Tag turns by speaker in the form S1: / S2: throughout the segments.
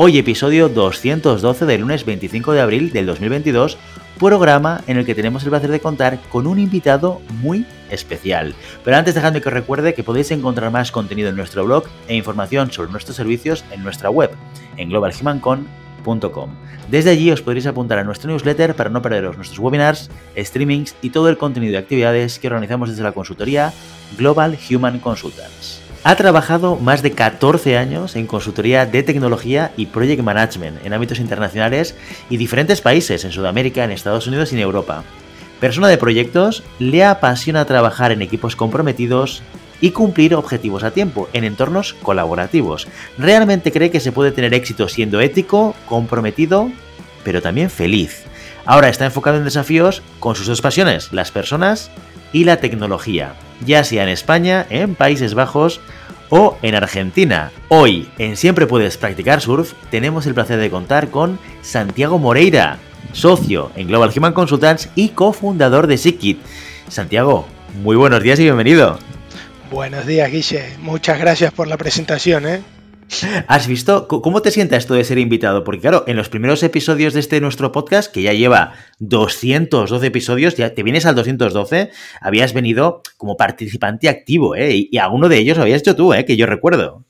S1: Hoy episodio 212 del lunes 25 de abril del 2022, programa en el que tenemos el placer de contar con un invitado muy especial. Pero antes dejadme que os recuerde que podéis encontrar más contenido en nuestro blog e información sobre nuestros servicios en nuestra web, en globalhumancon.com. Desde allí os podréis apuntar a nuestro newsletter para no perderos nuestros webinars, streamings y todo el contenido de actividades que organizamos desde la consultoría Global Human Consultants. Ha trabajado más de 14 años en consultoría de tecnología y project management en ámbitos internacionales y diferentes países en Sudamérica, en Estados Unidos y en Europa. Persona de proyectos, le apasiona trabajar en equipos comprometidos y cumplir objetivos a tiempo en entornos colaborativos. Realmente cree que se puede tener éxito siendo ético, comprometido, pero también feliz. Ahora está enfocado en desafíos con sus dos pasiones, las personas y la tecnología ya sea en España, en Países Bajos o en Argentina. Hoy, en Siempre Puedes Practicar Surf, tenemos el placer de contar con Santiago Moreira, socio en Global Human Consultants y cofundador de Sikit. Santiago, muy buenos días y bienvenido.
S2: Buenos días, Guille. Muchas gracias por la presentación. ¿eh?
S1: ¿Has visto? ¿Cómo te sienta esto de ser invitado? Porque claro, en los primeros episodios de este nuestro podcast, que ya lleva 212 episodios, ya te vienes al 212, habías venido como participante activo, ¿eh? Y, alguno de ellos lo habías hecho tú, ¿eh? Que yo recuerdo.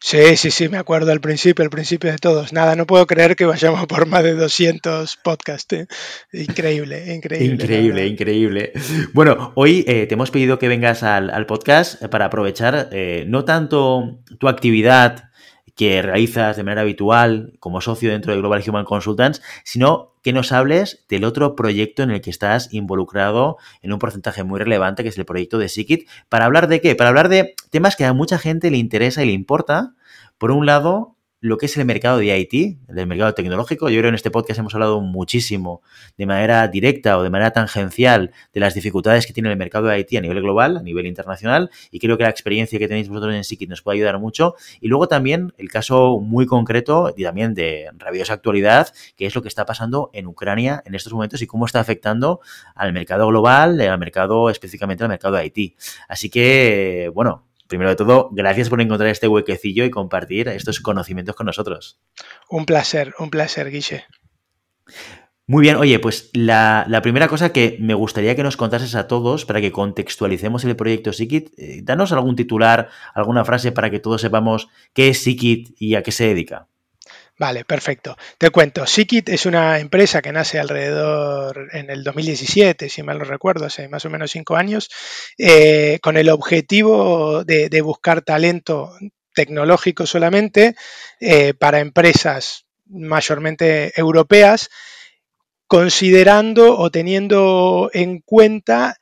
S2: Sí, sí, sí, me acuerdo al principio, al principio de todos. Nada, no puedo creer que vayamos por más de 200 podcasts. ¿eh? Increíble, increíble.
S1: Increíble, increíble. Bueno, hoy eh, te hemos pedido que vengas al, podcast para aprovechar eh, no tanto tu actividad que realizas de manera habitual como socio dentro de Global Human Consultants, sino que nos hables del otro proyecto en el que estás involucrado en un porcentaje muy relevante, que es el proyecto de Sikit. ¿Para hablar de qué? Para hablar de temas que a mucha gente le interesa y le importa. Por un lado, lo que es el mercado de IT, del mercado tecnológico. Yo creo que en este podcast hemos hablado muchísimo de manera directa o de manera tangencial de las dificultades que tiene el mercado de IT a nivel global, a nivel internacional, y creo que la experiencia que tenéis vosotros en Sikit nos puede ayudar mucho. Y luego también el caso muy concreto y también de rabiosa actualidad, que es lo que está pasando en Ucrania en estos momentos y cómo está afectando al mercado global, al mercado específicamente al mercado de IT. Así que, bueno, primero de todo, gracias por encontrar este huequecillo y compartir estos conocimientos con nosotros.
S2: Un placer, un placer, Guille.
S1: Muy bien, oye, pues la, primera cosa que me gustaría que nos contases a todos para que contextualicemos el proyecto Sikit, eh, danos algún titular, alguna frase para que todos sepamos qué es Sikit y a qué se dedica.
S2: Vale, perfecto. Te cuento, Sikit es una empresa que nace alrededor en el 2017, si mal no recuerdo, hace más o menos cinco años, eh, con el objetivo de, buscar talento tecnológico solamente eh, para empresas mayormente europeas, considerando o teniendo en cuenta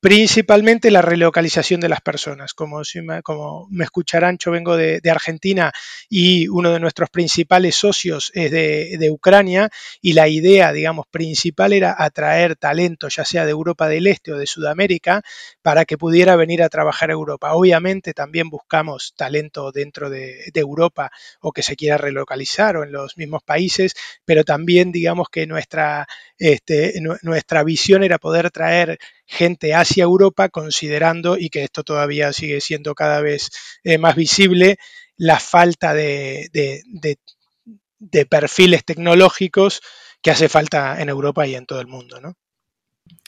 S2: principalmente la relocalización de las personas. Como, me, como me escucharán, yo vengo de, Argentina y uno de nuestros principales socios es de, Ucrania y la idea, digamos, principal era atraer talento, ya sea de Europa del Este o de Sudamérica, para que pudiera venir a trabajar a Europa. Obviamente también buscamos talento dentro de, Europa o que se quiera relocalizar o en los mismos países, pero también digamos que nuestra, este, nuestra visión era poder traer gente hacia Europa, considerando, y que esto todavía sigue siendo cada vez eh, más visible, la falta de, de, perfiles tecnológicos que hace falta en Europa y en todo el mundo. ¿no?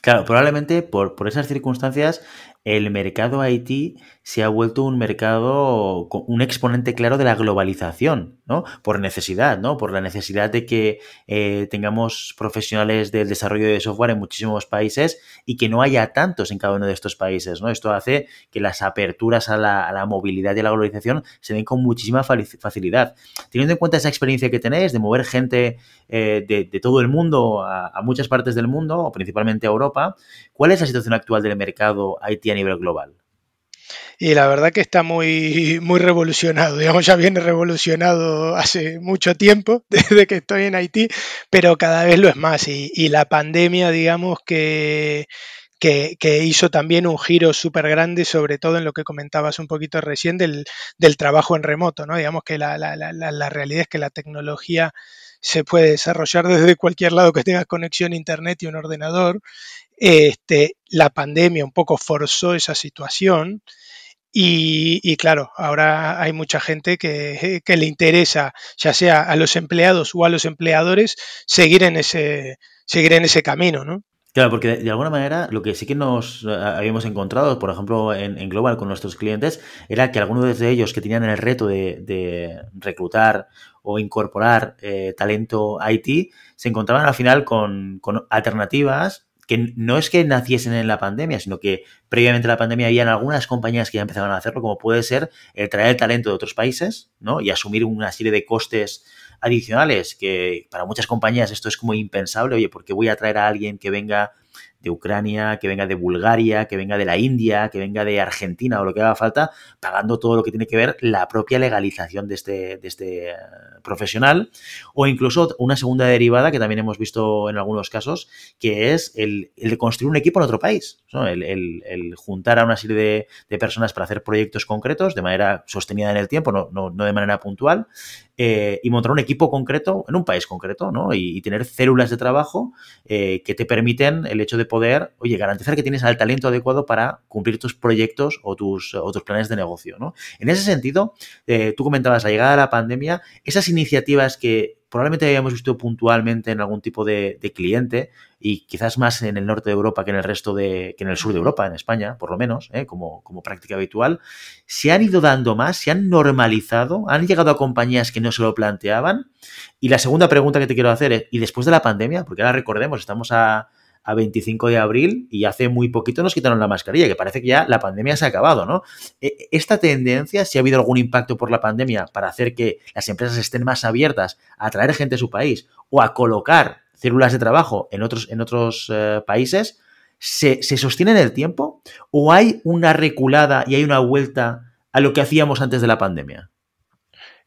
S1: Claro, probablemente por, por esas circunstancias el mercado IT se ha vuelto un mercado, un exponente claro de la globalización, ¿no? Por necesidad, ¿no? Por la necesidad de que eh, tengamos profesionales del desarrollo de software en muchísimos países y que no haya tantos en cada uno de estos países, ¿no? Esto hace que las aperturas a la, movilidad y a la globalización se den con muchísima facilidad. Teniendo en cuenta esa experiencia que tenéis de mover gente eh, de, todo el mundo a, a muchas partes del mundo, principalmente a Europa, ¿cuál es la situación actual del mercado A nivel global?
S2: y la verdad que está muy, muy revolucionado, digamos, ya viene revolucionado hace mucho tiempo, desde que estoy en Haití, pero cada vez lo es más y, la pandemia, digamos, que, que, que, hizo también un giro súper grande, sobre todo en lo que comentabas un poquito recién del, del trabajo en remoto, ¿no? Digamos que la, la, la, la realidad es que la tecnología se puede desarrollar desde cualquier lado que tengas conexión a internet y un ordenador. Este, la pandemia un poco forzó esa situación y, y, claro, ahora hay mucha gente que, que, le interesa, ya sea a los empleados o a los empleadores, seguir en ese, seguir en ese camino, ¿no?
S1: Claro, porque de, alguna manera lo que sí que nos eh, habíamos encontrado, por ejemplo, en, en Global con nuestros clientes, era que algunos de ellos que tenían el reto de, de reclutar o incorporar eh, talento IT se encontraban al final con, con alternativas que no es que naciesen en la pandemia, sino que previamente a la pandemia habían algunas compañías que ya empezaban a hacerlo, como puede ser el traer talento de otros países, ¿no? Y asumir una serie de costes adicionales que para muchas compañías esto es como impensable. Oye, ¿por qué voy a traer a alguien que venga de Ucrania, que venga de Bulgaria, que venga de la India, que venga de Argentina o lo que haga falta, pagando todo lo que tiene que ver la propia legalización de este, de este profesional, o incluso una segunda derivada que también hemos visto en algunos casos, que es el, el de construir un equipo en otro país, el, el, juntar a una serie de, de, personas para hacer proyectos concretos de manera sostenida en el tiempo, no, no, no de manera puntual, eh, y montar un equipo concreto en un país concreto, ¿no? Y, tener células de trabajo eh, que te permiten el hecho de poder, oye, garantizar que tienes el talento adecuado para cumplir tus proyectos o tus, o tus planes de negocio, ¿no? En ese sentido, eh, tú comentabas la llegada de la pandemia, esas iniciativas que probablemente habíamos visto puntualmente en algún tipo de, de, cliente y quizás más en el norte de Europa que en el resto de, que en el sur de Europa, en España, por lo menos, ¿eh? como, como práctica habitual, se han ido dando más, se han normalizado, han llegado a compañías que no se lo planteaban. Y la segunda pregunta que te quiero hacer es, ¿y después de la pandemia? Porque ahora recordemos, estamos a, a 25 de abril y hace muy poquito nos quitaron la mascarilla, que parece que ya la pandemia se ha acabado, ¿no? E, esta tendencia, si ha habido algún impacto por la pandemia para hacer que las empresas estén más abiertas a atraer gente a su país o a colocar células de trabajo en otros, en otros eh, países, ¿se, ¿se sostiene en el tiempo o hay una reculada y hay una vuelta a lo que hacíamos antes de la pandemia?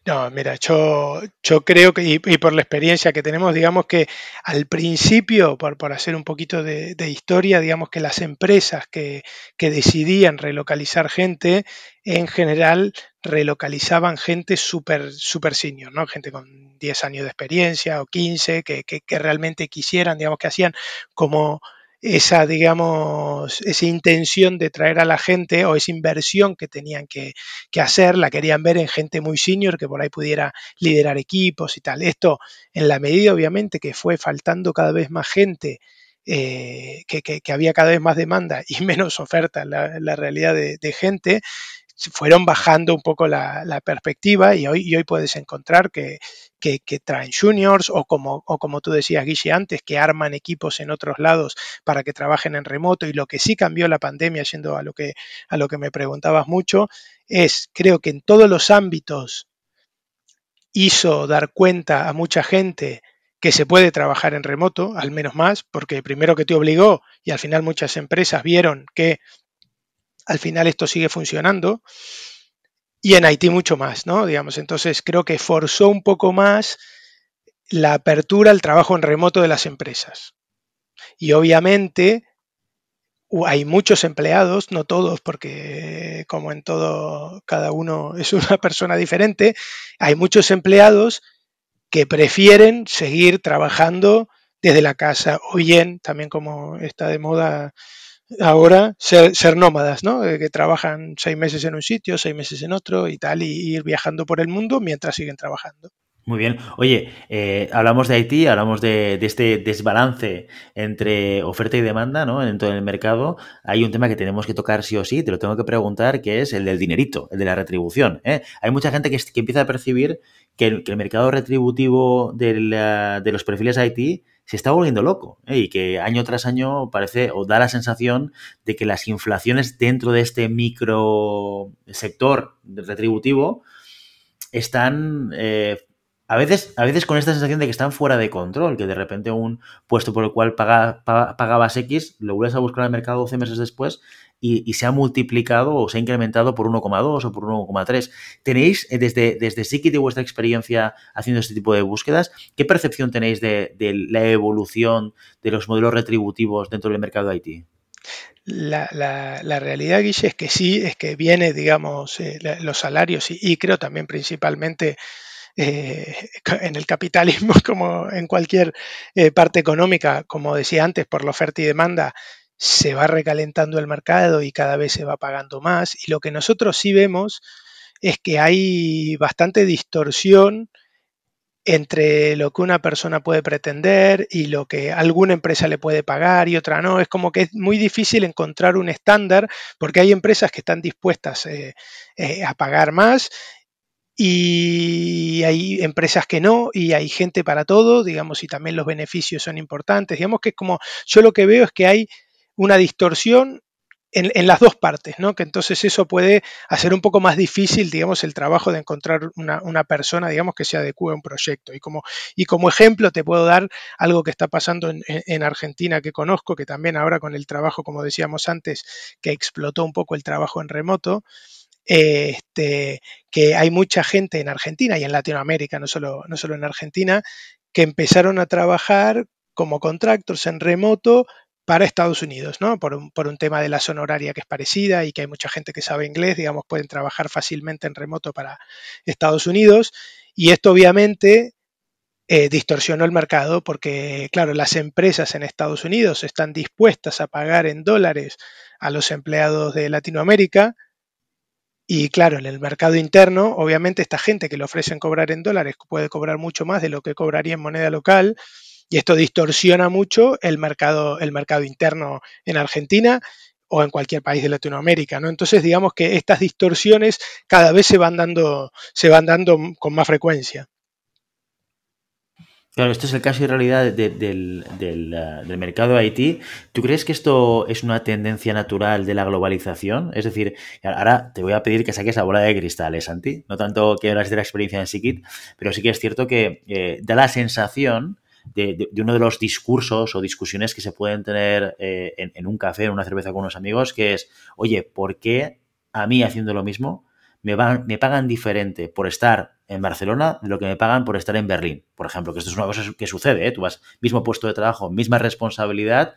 S2: No, mira, yo, yo creo que, y, por la experiencia que tenemos, digamos que al principio, por, por hacer un poquito de, de, historia, digamos que las empresas que, que, decidían relocalizar gente, en general relocalizaban gente súper super senior, ¿no? Gente con 10 años de experiencia o 15, que, que, que realmente quisieran, digamos, que hacían como esa, digamos, esa intención de traer a la gente o esa inversión que tenían que, que, hacer, la querían ver en gente muy senior que por ahí pudiera liderar equipos y tal. Esto en la medida, obviamente, que fue faltando cada vez más gente, eh, que, que, que, había cada vez más demanda y menos oferta en la, realidad de gente, fueron bajando un poco la, perspectiva y hoy, y hoy, puedes encontrar que, traen juniors o como, o como tú decías, Guille, antes, que arman equipos en otros lados para que trabajen en remoto. Y lo que sí cambió la pandemia, yendo a lo que, a lo que me preguntabas mucho, es, creo que en todos los ámbitos hizo dar cuenta a mucha gente que se puede trabajar en remoto, al menos más, porque primero que te obligó y al final muchas empresas vieron que al final esto sigue funcionando. Y en Haití mucho más, ¿no? Digamos, entonces creo que forzó un poco más la apertura al trabajo en remoto de las empresas. Y obviamente hay muchos empleados, no todos, porque como en todo, cada uno es una persona diferente, hay muchos empleados que prefieren seguir trabajando desde la casa o bien, también como está de moda ahora ser, nómadas, ¿no? Que trabajan seis meses en un sitio, seis meses en otro y tal, y ir viajando por el mundo mientras siguen trabajando.
S1: Muy bien. Oye, eh, hablamos de Haití, hablamos de, este desbalance entre oferta y demanda ¿no? en todo el mercado. Hay un tema que tenemos que tocar sí o sí, te lo tengo que preguntar, que es el del dinerito, el de la retribución. ¿eh? Hay mucha gente que, empieza a percibir que el, mercado retributivo de, de los perfiles Haití se está volviendo loco ¿eh? y que año tras año parece o da la sensación de que las inflaciones dentro de este micro sector retributivo están eh, a veces, a veces con esta sensación de que están fuera de control, que de repente un puesto por el cual paga, paga, pagabas X, lo vuelves a buscar al mercado 12 meses después y, se ha multiplicado o se ha incrementado por 1,2 o por 1,3. ¿Tenéis eh, desde, desde sí de vuestra experiencia haciendo este tipo de búsquedas, qué percepción tenéis de, la evolución de los modelos retributivos dentro del mercado de IT?
S2: La, realidad, Guille, es que sí, es que viene, digamos, eh, los salarios y, creo también principalmente eh, en el capitalismo, como en cualquier parte económica, como decía antes, por la oferta y demanda, se va recalentando el mercado y cada vez se va pagando más. Y lo que nosotros sí vemos es que hay bastante distorsión entre lo que una persona puede pretender y lo que alguna empresa le puede pagar y otra no. Es como que es muy difícil encontrar un estándar porque hay empresas que están dispuestas eh, eh, a pagar más y hay empresas que no, y hay gente para todo, digamos, y también los beneficios son importantes. Digamos que es como, yo lo que veo es que hay una distorsión en, las dos partes, ¿no? Que entonces eso puede hacer un poco más difícil, digamos, el trabajo de encontrar una, persona, digamos, que se adecue a un proyecto. Y como, y como ejemplo te puedo dar algo que está pasando en, Argentina que conozco, que también ahora con el trabajo, como decíamos antes, que explotó un poco el trabajo en remoto, este, que hay mucha gente en Argentina y en Latinoamérica, no solo, no solo en Argentina, que empezaron a trabajar como contractors en remoto para Estados Unidos, ¿no? Por un, por un, tema de la zona horaria que es parecida y que hay mucha gente que sabe inglés, digamos, pueden trabajar fácilmente en remoto para Estados Unidos. Y esto obviamente eh, distorsionó el mercado porque, claro, las empresas en Estados Unidos están dispuestas a pagar en dólares a los empleados de Latinoamérica. Y claro, en el mercado interno, obviamente esta gente que le ofrecen cobrar en dólares puede cobrar mucho más de lo que cobraría en moneda local y esto distorsiona mucho el mercado, el mercado interno en Argentina o en cualquier país de Latinoamérica, ¿no? Entonces, digamos que estas distorsiones cada vez se van dando, se van dando con más frecuencia.
S1: Claro, esto es el caso y realidad del, del, mercado IT. ¿Tú crees que esto es una tendencia natural de la globalización? Es decir, ahora te voy a pedir que saques la bola de cristal, ¿eh, Santi? No tanto que hablas de la experiencia en Sikit, pero sí que es cierto que eh, da la sensación de, uno de los discursos o discusiones que se pueden tener eh, en, un café, en una cerveza con unos amigos, que es, oye, ¿por qué a mí haciendo lo mismo me, van, me pagan diferente por estar en Barcelona de lo que me pagan por estar en Berlín? Por ejemplo, que esto es una cosa que sucede, ¿eh? tú vas, mismo puesto de trabajo, misma responsabilidad,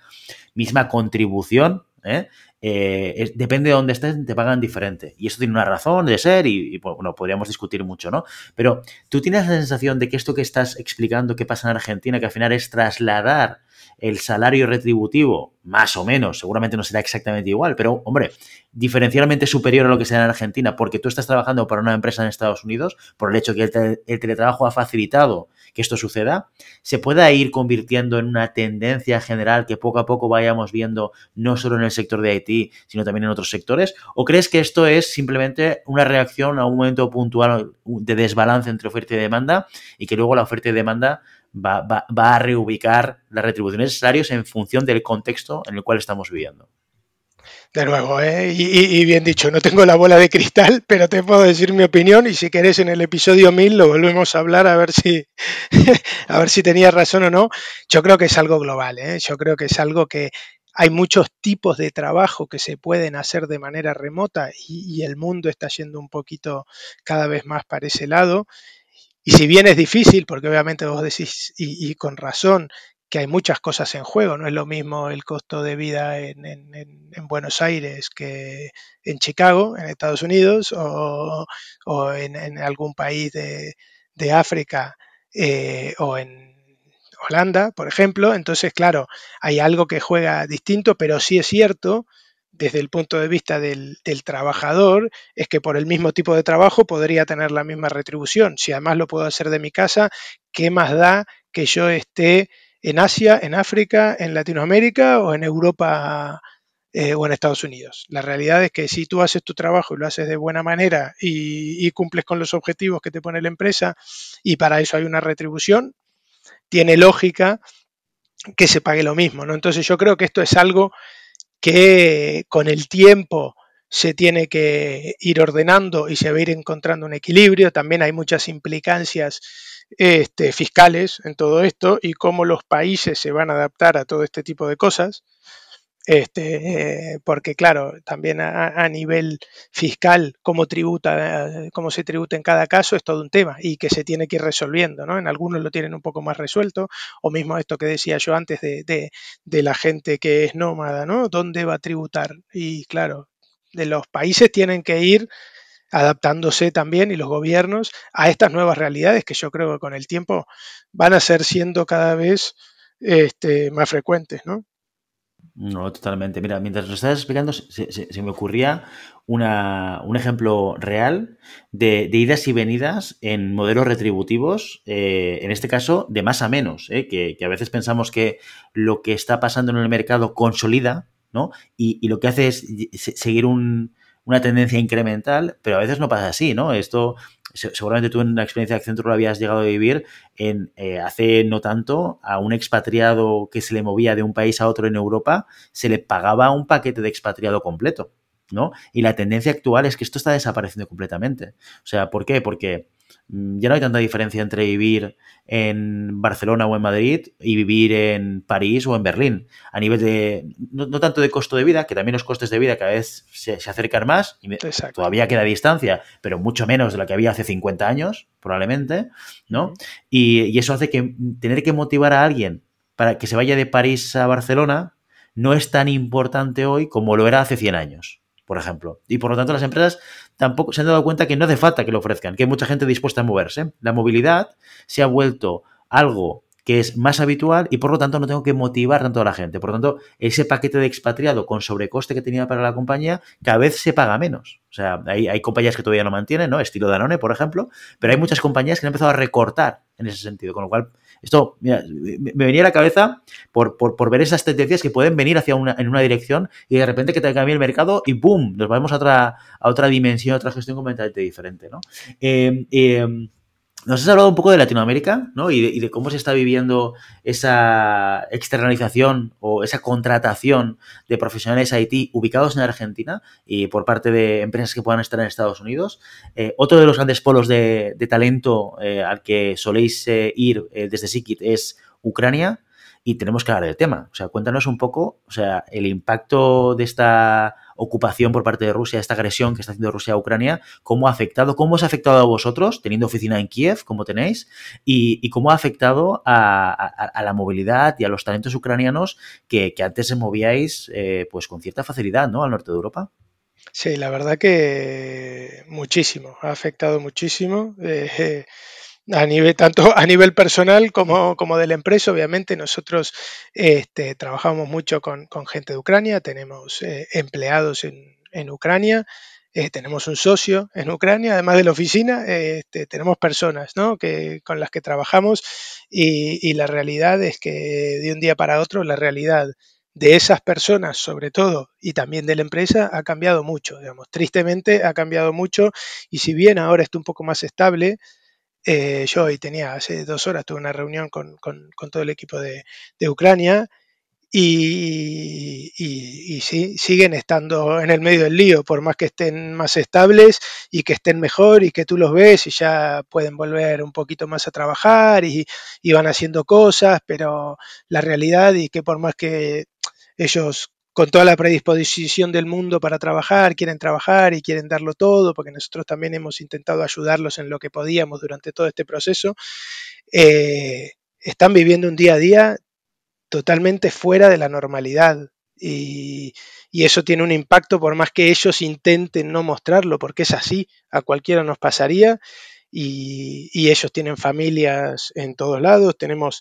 S1: misma contribución, ¿eh? Eh, depende de dónde estés, te pagan diferente. Y eso tiene una razón de ser y, pues, bueno, podríamos discutir mucho, ¿no? Pero tú tienes la sensación de que esto que estás explicando que pasa en Argentina, que al final es trasladar el salario retributivo, más o menos, seguramente no será exactamente igual, pero hombre, diferencialmente superior a lo que será en Argentina, porque tú estás trabajando para una empresa en Estados Unidos, por el hecho que el, teletrabajo ha facilitado que esto suceda, se pueda ir convirtiendo en una tendencia general que poco a poco vayamos viendo no solo en el sector de IT, sino también en otros sectores? ¿O crees que esto es simplemente una reacción a un momento puntual de desbalance entre oferta y demanda y que luego la oferta y demanda va, a reubicar las retribuciones salarios en función del contexto en el cual estamos viviendo.
S2: De nuevo, ¿eh? y, bien dicho, no tengo la bola de cristal, pero te puedo decir mi opinión y si querés en el episodio 1000 lo volvemos a hablar a ver si, a ver si tenía razón o no. Yo creo que es algo global, ¿eh? yo creo que es algo que hay muchos tipos de trabajo que se pueden hacer de manera remota y, el mundo está yendo un poquito cada vez más para ese lado. Y si bien es difícil, porque obviamente vos decís, y, con razón, que hay muchas cosas en juego, no es lo mismo el costo de vida en, Buenos Aires que en Chicago, en Estados Unidos, o, en, algún país de, África eh, o en Holanda, por ejemplo. Entonces, claro, hay algo que juega distinto, pero sí es cierto desde el punto de vista del, trabajador es que por el mismo tipo de trabajo podría tener la misma retribución. Si además lo puedo hacer de mi casa, ¿qué más da que yo esté en Asia, en África, en Latinoamérica o en Europa eh, o en Estados Unidos? La realidad es que si tú haces tu trabajo y lo haces de buena manera y, y cumples con los objetivos que te pone la empresa y para eso hay una retribución, tiene lógica que se pague lo mismo. ¿no? Entonces yo creo que esto es algo que con el tiempo se tiene que ir ordenando y se va a ir encontrando un equilibrio. También hay muchas implicancias este, fiscales en todo esto y cómo los países se van a adaptar a todo este tipo de cosas. Este, eh, porque claro, también a, nivel fiscal, cómo tributa, cómo se tributa en cada caso es todo un tema y que se tiene que ir resolviendo, ¿no? En algunos lo tienen un poco más resuelto, o mismo esto que decía yo antes de, de la gente que es nómada, ¿no? ¿Dónde va a tributar? Y claro, de los países tienen que ir adaptándose también y los gobiernos a estas nuevas realidades que yo creo que con el tiempo van a ser siendo cada vez este, más frecuentes, ¿no?
S1: No, totalmente. Mira, mientras lo estabas explicando, se, me ocurría una, un ejemplo real de, idas y venidas en modelos retributivos, eh, en este caso de más a menos, eh, que, a veces pensamos que lo que está pasando en el mercado consolida, Y, lo que hace es seguir una tendencia incremental, pero a veces no pasa así, ¿no? Esto seguramente tú en la experiencia de Accenture lo habías llegado a vivir en eh, hace no tanto a un expatriado que se le movía de un país a otro en Europa, se le pagaba un paquete de expatriado completo, ¿no? Y la tendencia actual es que esto está desapareciendo completamente. O sea, ¿por qué? Porque ya no hay tanta diferencia entre vivir en Barcelona o en Madrid y vivir en París o en Berlín. A nivel de, no, tanto de costo de vida, que también los costes de vida cada vez se, acercan más, y todavía queda distancia, pero mucho menos de la que había hace 50 años, probablemente, ¿no? Y, y eso hace que tener que motivar a alguien para que se vaya de París a Barcelona no es tan importante hoy como lo era hace 100 años por ejemplo. Y por lo tanto las empresas tampoco se han dado cuenta que no hace falta que lo ofrezcan, que hay mucha gente dispuesta a moverse. La movilidad se ha vuelto algo que es más habitual y por lo tanto no tengo que motivar tanto a la gente. Por lo tanto, ese paquete de expatriado con sobrecoste que tenía para la compañía cada vez se paga menos. O sea, hay, hay compañías que todavía no mantienen, ¿no? Estilo Danone, por ejemplo, pero hay muchas compañías que han empezado a recortar en ese sentido, con lo cual esto me venía a la cabeza por, ver esas tendencias que pueden venir hacia una, en una dirección y de repente que te cambie el mercado y ¡boom! Nos vamos a otra, a otra dimensión, a otra gestión completamente diferente, ¿no? Eh, eh, nos has hablado un poco de Latinoamérica, ¿no? Y de, cómo se está viviendo esa externalización o esa contratación de profesionales IT ubicados en Argentina y por parte de empresas que puedan estar en Estados Unidos. Eh, otro de los grandes polos de, talento eh, al que soléis eh, ir desde Sikit es Ucrania y tenemos que hablar del tema. O sea, cuéntanos un poco, o sea, el impacto de esta ocupación por parte de Rusia, esta agresión que está haciendo Rusia a Ucrania, cómo ha afectado, cómo os ha afectado a vosotros, teniendo oficina en Kiev, como tenéis, y, cómo ha afectado a, la movilidad y a los talentos ucranianos que, antes se movíais eh, pues con cierta facilidad, ¿no? Al norte de Europa.
S2: Sí, la verdad que muchísimo, ha afectado muchísimo. Eh, a nivel, tanto a nivel personal como, como de la empresa, obviamente nosotros este, trabajamos mucho con, gente de Ucrania, tenemos eh, empleados en, Ucrania, eh, tenemos un socio en Ucrania, además de la oficina, este, tenemos personas ¿no? que, con las que trabajamos y, la realidad es que de un día para otro la realidad de esas personas, sobre todo, y también de la empresa, ha cambiado mucho, digamos. Tristemente ha cambiado mucho y si bien ahora está un poco más estable, eh, yo hoy tenía, hace dos horas, tuve una reunión con, todo el equipo de, Ucrania y, sí, siguen estando en el medio del lío, por más que estén más estables y que estén mejor y que tú los ves y ya pueden volver un poquito más a trabajar y, y van haciendo cosas, pero la realidad y que por más que ellos con toda la predisposición del mundo para trabajar, quieren trabajar y quieren darlo todo, porque nosotros también hemos intentado ayudarlos en lo que podíamos durante todo este proceso, eh, están viviendo un día a día totalmente fuera de la normalidad. Y, eso tiene un impacto por más que ellos intenten no mostrarlo, porque es así, a cualquiera nos pasaría. Y, y ellos tienen familias en todos lados, tenemos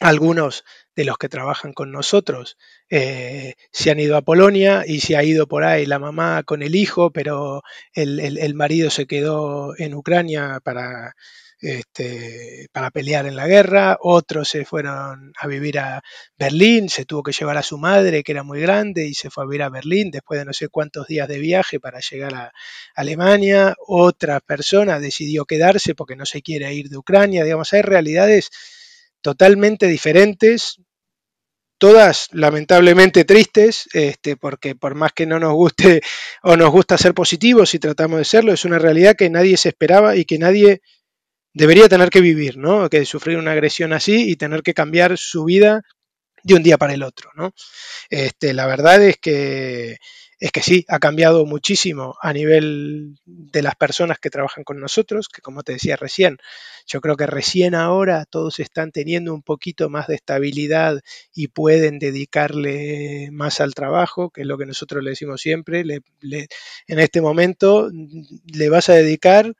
S2: algunos de los que trabajan con nosotros. Eh, se han ido a Polonia y se ha ido por ahí la mamá con el hijo, pero el, marido se quedó en Ucrania para, este, para pelear en la guerra, otros se fueron a vivir a Berlín, se tuvo que llevar a su madre, que era muy grande, y se fue a vivir a Berlín después de no sé cuántos días de viaje para llegar a Alemania, otra persona decidió quedarse porque no se quiere ir de Ucrania, digamos, hay realidades totalmente diferentes, todas lamentablemente tristes, este, porque por más que no nos guste o nos gusta ser positivos y tratamos de serlo, es una realidad que nadie se esperaba y que nadie debería tener que vivir, ¿no? Que sufrir una agresión así y tener que cambiar su vida de un día para el otro. ¿no? Este, la verdad es que es que sí, ha cambiado muchísimo a nivel de las personas que trabajan con nosotros, que como te decía recién, yo creo que recién ahora todos están teniendo un poquito más de estabilidad y pueden dedicarle más al trabajo, que es lo que nosotros le decimos siempre, en este momento le vas a dedicar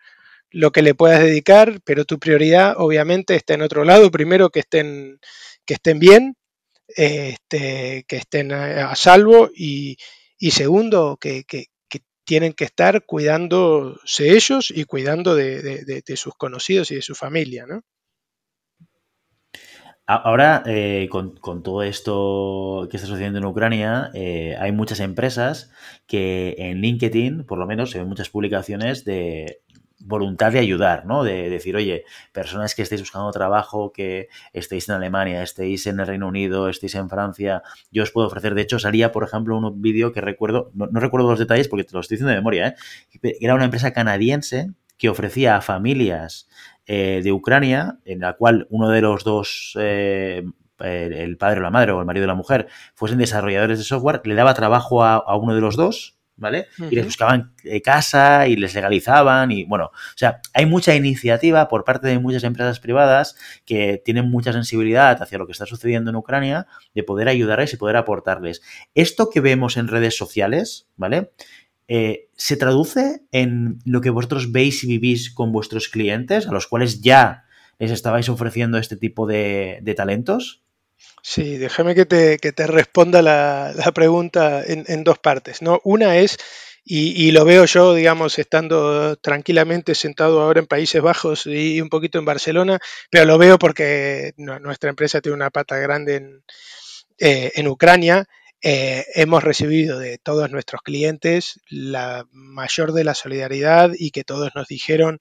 S2: lo que le puedas dedicar, pero tu prioridad obviamente está en otro lado, primero que estén, que estén bien, este, que estén a salvo y, y segundo, que, tienen que estar cuidándose ellos y cuidando de, sus conocidos y de su familia, ¿no?
S1: Ahora, eh, con, todo esto que está sucediendo en Ucrania, eh, hay muchas empresas que en LinkedIn, por lo menos, se ven muchas publicaciones de, voluntad de ayudar, ¿no? De decir, oye, personas que estéis buscando trabajo, que estéis en Alemania, estéis en el Reino Unido, estéis en Francia, yo os puedo ofrecer. De hecho, salía, por ejemplo, un vídeo que recuerdo, no, recuerdo los detalles porque te lo estoy diciendo de memoria, ¿eh? Era una empresa canadiense que ofrecía a familias eh, de Ucrania, en la cual uno de los dos eh, el padre o la madre o el marido o la mujer fuesen desarrolladores de software, le daba trabajo a uno de los dos ¿vale? Y les buscaban eh, casa y les legalizaban y bueno, o sea, hay mucha iniciativa por parte de muchas empresas privadas que tienen mucha sensibilidad hacia lo que está sucediendo en Ucrania de poder ayudarles y poder aportarles. Esto que vemos en redes sociales, ¿vale? Eh, ¿Se traduce en lo que vosotros veis y vivís con vuestros clientes, a los cuales ya les estabais ofreciendo este tipo de, de talentos?
S2: Sí, déjame que te, que te responda la, pregunta en, dos partes. ¿no? Una es, y, lo veo yo, digamos, estando tranquilamente sentado ahora en Países Bajos y un poquito en Barcelona, pero lo veo porque nuestra empresa tiene una pata grande en, eh, en Ucrania. Eh, hemos recibido de todos nuestros clientes la mayor de la solidaridad y que todos nos dijeron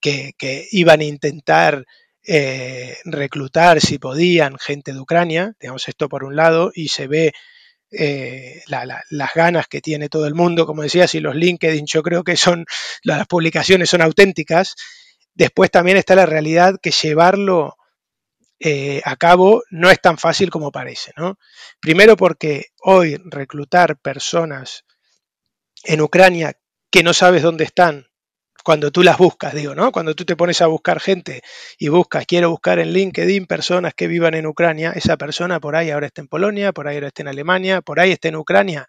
S2: que, que iban a intentar eh, reclutar, si podían, gente de Ucrania, digamos esto por un lado, y se ve eh, las ganas que tiene todo el mundo, como decías, y los LinkedIn yo creo que son, las publicaciones son auténticas. Después también está la realidad que llevarlo eh, a cabo no es tan fácil como parece, ¿no? Primero porque hoy reclutar personas en Ucrania que no sabes dónde están, cuando tú las buscas, digo, ¿no? Cuando tú te pones a buscar gente y buscas, quiero buscar en LinkedIn personas que vivan en Ucrania, esa persona por ahí ahora está en Polonia, por ahí ahora está en Alemania, por ahí está en Ucrania,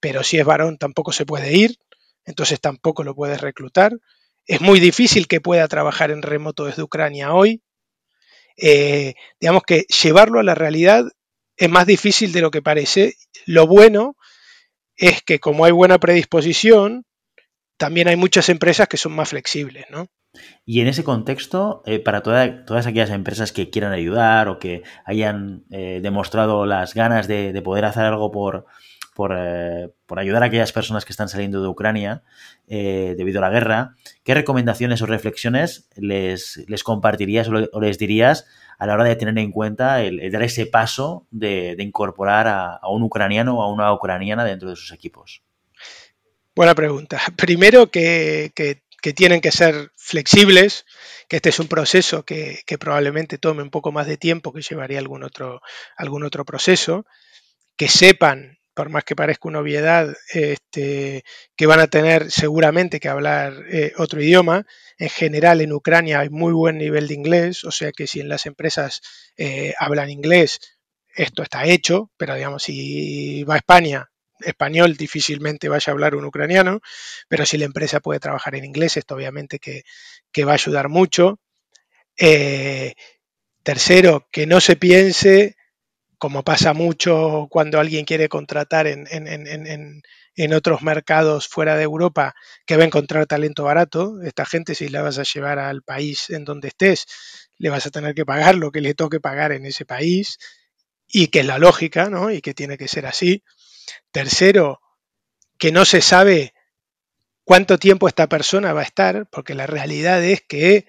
S2: pero si es varón tampoco se puede ir, entonces tampoco lo puedes reclutar. Es muy difícil que pueda trabajar en remoto desde Ucrania hoy. Eh, digamos que llevarlo a la realidad es más difícil de lo que parece. Lo bueno es que como hay buena predisposición, también hay muchas empresas que son más flexibles, ¿no?
S1: Y en ese contexto, eh, para todas aquellas empresas que quieran ayudar o que hayan eh, demostrado las ganas de, poder hacer algo por, eh, por, ayudar a aquellas personas que están saliendo de Ucrania debido a la guerra, ¿qué recomendaciones o reflexiones les, compartirías o, les dirías a la hora de tener en cuenta el, dar ese paso de, incorporar a un ucraniano o a una ucraniana dentro de sus equipos?
S2: Buena pregunta. Primero que, tienen que ser flexibles, que este es un proceso que, probablemente tome un poco más de tiempo que llevaría algún otro, algún otro proceso, que sepan, por más que parezca una obviedad, este, que van a tener seguramente que hablar eh, otro idioma. En general en Ucrania hay muy buen nivel de inglés, o sea que si en las empresas eh, hablan inglés, esto está hecho, pero digamos, si va a España español difícilmente vaya a hablar un ucraniano, pero si la empresa puede trabajar en inglés, esto obviamente que, va a ayudar mucho. Eh, tercero, que no se piense, como pasa mucho cuando alguien quiere contratar en, en, otros mercados fuera de Europa, que va a encontrar talento barato. Esta gente, si la vas a llevar al país en donde estés, le vas a tener que pagar lo que le toque pagar en ese país y que es la lógica, ¿no? Y que tiene que ser así. Tercero, que no se sabe cuánto tiempo esta persona va a estar, porque la realidad es que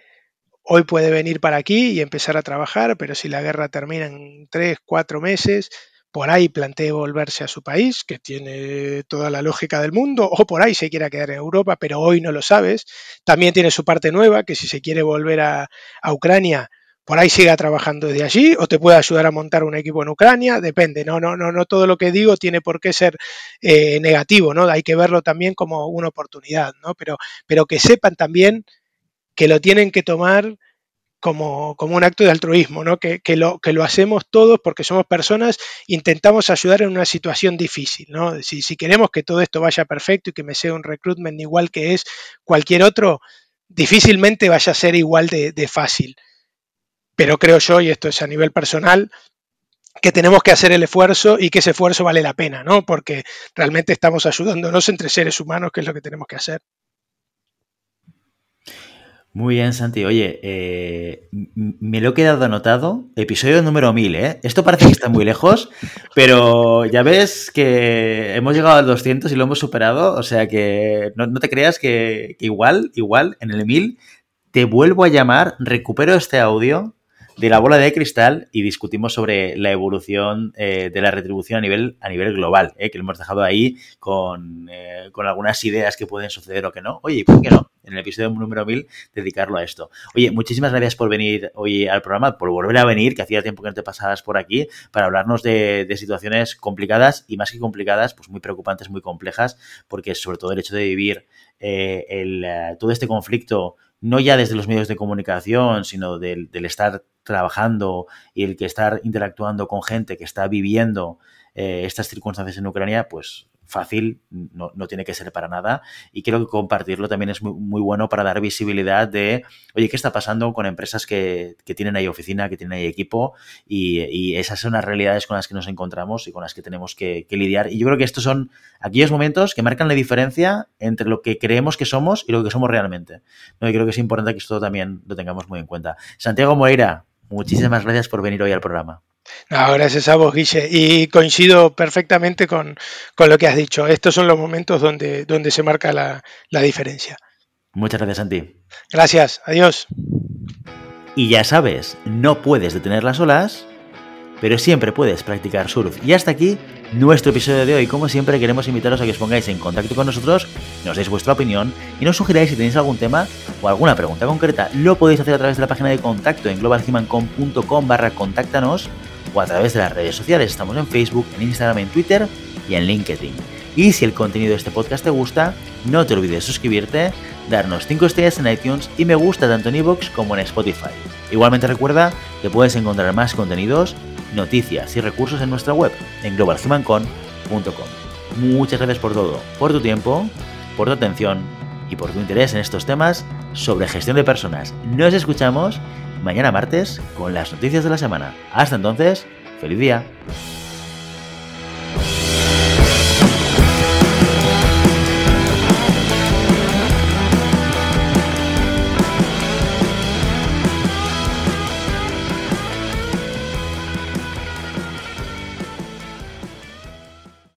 S2: hoy puede venir para aquí y empezar a trabajar, pero si la guerra termina en tres, cuatro meses, por ahí plantee volverse a su país, que tiene toda la lógica del mundo, o por ahí se quiera quedar en Europa, pero hoy no lo sabes. También tiene su parte nueva, que si se quiere volver a, a Ucrania, por ahí siga trabajando desde allí o te puede ayudar a montar un equipo en Ucrania, depende, no, no, no, no todo lo que digo tiene por qué ser eh, negativo, ¿no? Hay que verlo también como una oportunidad, ¿no? Pero, pero que sepan también que lo tienen que tomar como, como, un acto de altruismo, ¿no? Que, que, lo, que lo hacemos todos porque somos personas, intentamos ayudar en una situación difícil. ¿no? Si, si, queremos que todo esto vaya perfecto y que me sea un recruitment igual que es cualquier otro, difícilmente vaya a ser igual de, de fácil. Pero creo yo, y esto es a nivel personal, que tenemos que hacer el esfuerzo y que ese esfuerzo vale la pena, ¿no? Porque realmente estamos ayudándonos entre seres humanos, que es lo que tenemos que hacer.
S1: Muy bien, Santi. Oye, eh, me lo he quedado anotado. Episodio número 1000, ¿eh? Esto parece que está muy lejos, pero ya ves que hemos llegado al 200 y lo hemos superado. O sea que no, te creas que, que, igual, igual, en el 1000 te vuelvo a llamar, recupero este audio de la bola de cristal y discutimos sobre la evolución eh, de la retribución a nivel, a nivel global, eh, que lo hemos dejado ahí con, eh, con, algunas ideas que pueden suceder o que no. Oye, ¿por qué no? En el episodio número 1000 dedicarlo a esto. Oye, muchísimas gracias por venir hoy al programa, por volver a venir, que hacía tiempo que no te pasabas por aquí, para hablarnos de, de situaciones complicadas y más que complicadas, pues muy preocupantes, muy complejas, porque sobre todo el hecho de vivir el, todo este conflicto no ya desde los medios de comunicación, sino del, del, estar trabajando y el que estar interactuando con gente que está viviendo eh, estas circunstancias en Ucrania, pues fácil no, no, tiene que ser para nada. Y creo que compartirlo también es muy, muy bueno para dar visibilidad de, oye, ¿qué está pasando con empresas que, que tienen ahí oficina, que tienen ahí equipo? Y, y, esas son las realidades con las que nos encontramos y con las que tenemos que, lidiar. Y yo creo que estos son aquellos momentos que marcan la diferencia entre lo que creemos que somos y lo que somos realmente. ¿no? Y creo que es importante que esto también lo tengamos muy en cuenta. Santiago Moreira, muchísimas gracias por venir hoy al programa.
S2: No, gracias a vos, Guille. Y coincido perfectamente con, con, lo que has dicho. Estos son los momentos donde, donde se marca la, la diferencia.
S1: Muchas gracias, Santi.
S2: Gracias, adiós.
S1: Y ya sabes, no puedes detener las olas, pero siempre puedes practicar surf. Y hasta aquí nuestro episodio de hoy. Como siempre, queremos invitaros a que os pongáis en contacto con nosotros, nos deis vuestra opinión y nos sugiráis si tenéis algún tema o alguna pregunta concreta. Lo podéis hacer a través de la página de contacto en globalhumancom.com barra contáctanos o a través de las redes sociales. Estamos en Facebook, en Instagram, en Twitter y en LinkedIn. Y si el contenido de este podcast te gusta, no te olvides de suscribirte, darnos 5 estrellas en iTunes y me gusta tanto en iVoox como en Spotify. Igualmente recuerda que puedes encontrar más contenidos, noticias y recursos en nuestra web en globalhumancon.com. Muchas gracias por todo, por tu tiempo, por tu atención y por tu interés en estos temas sobre gestión de personas. Nos escuchamos mañana martes con las noticias de la semana. Hasta entonces, feliz día.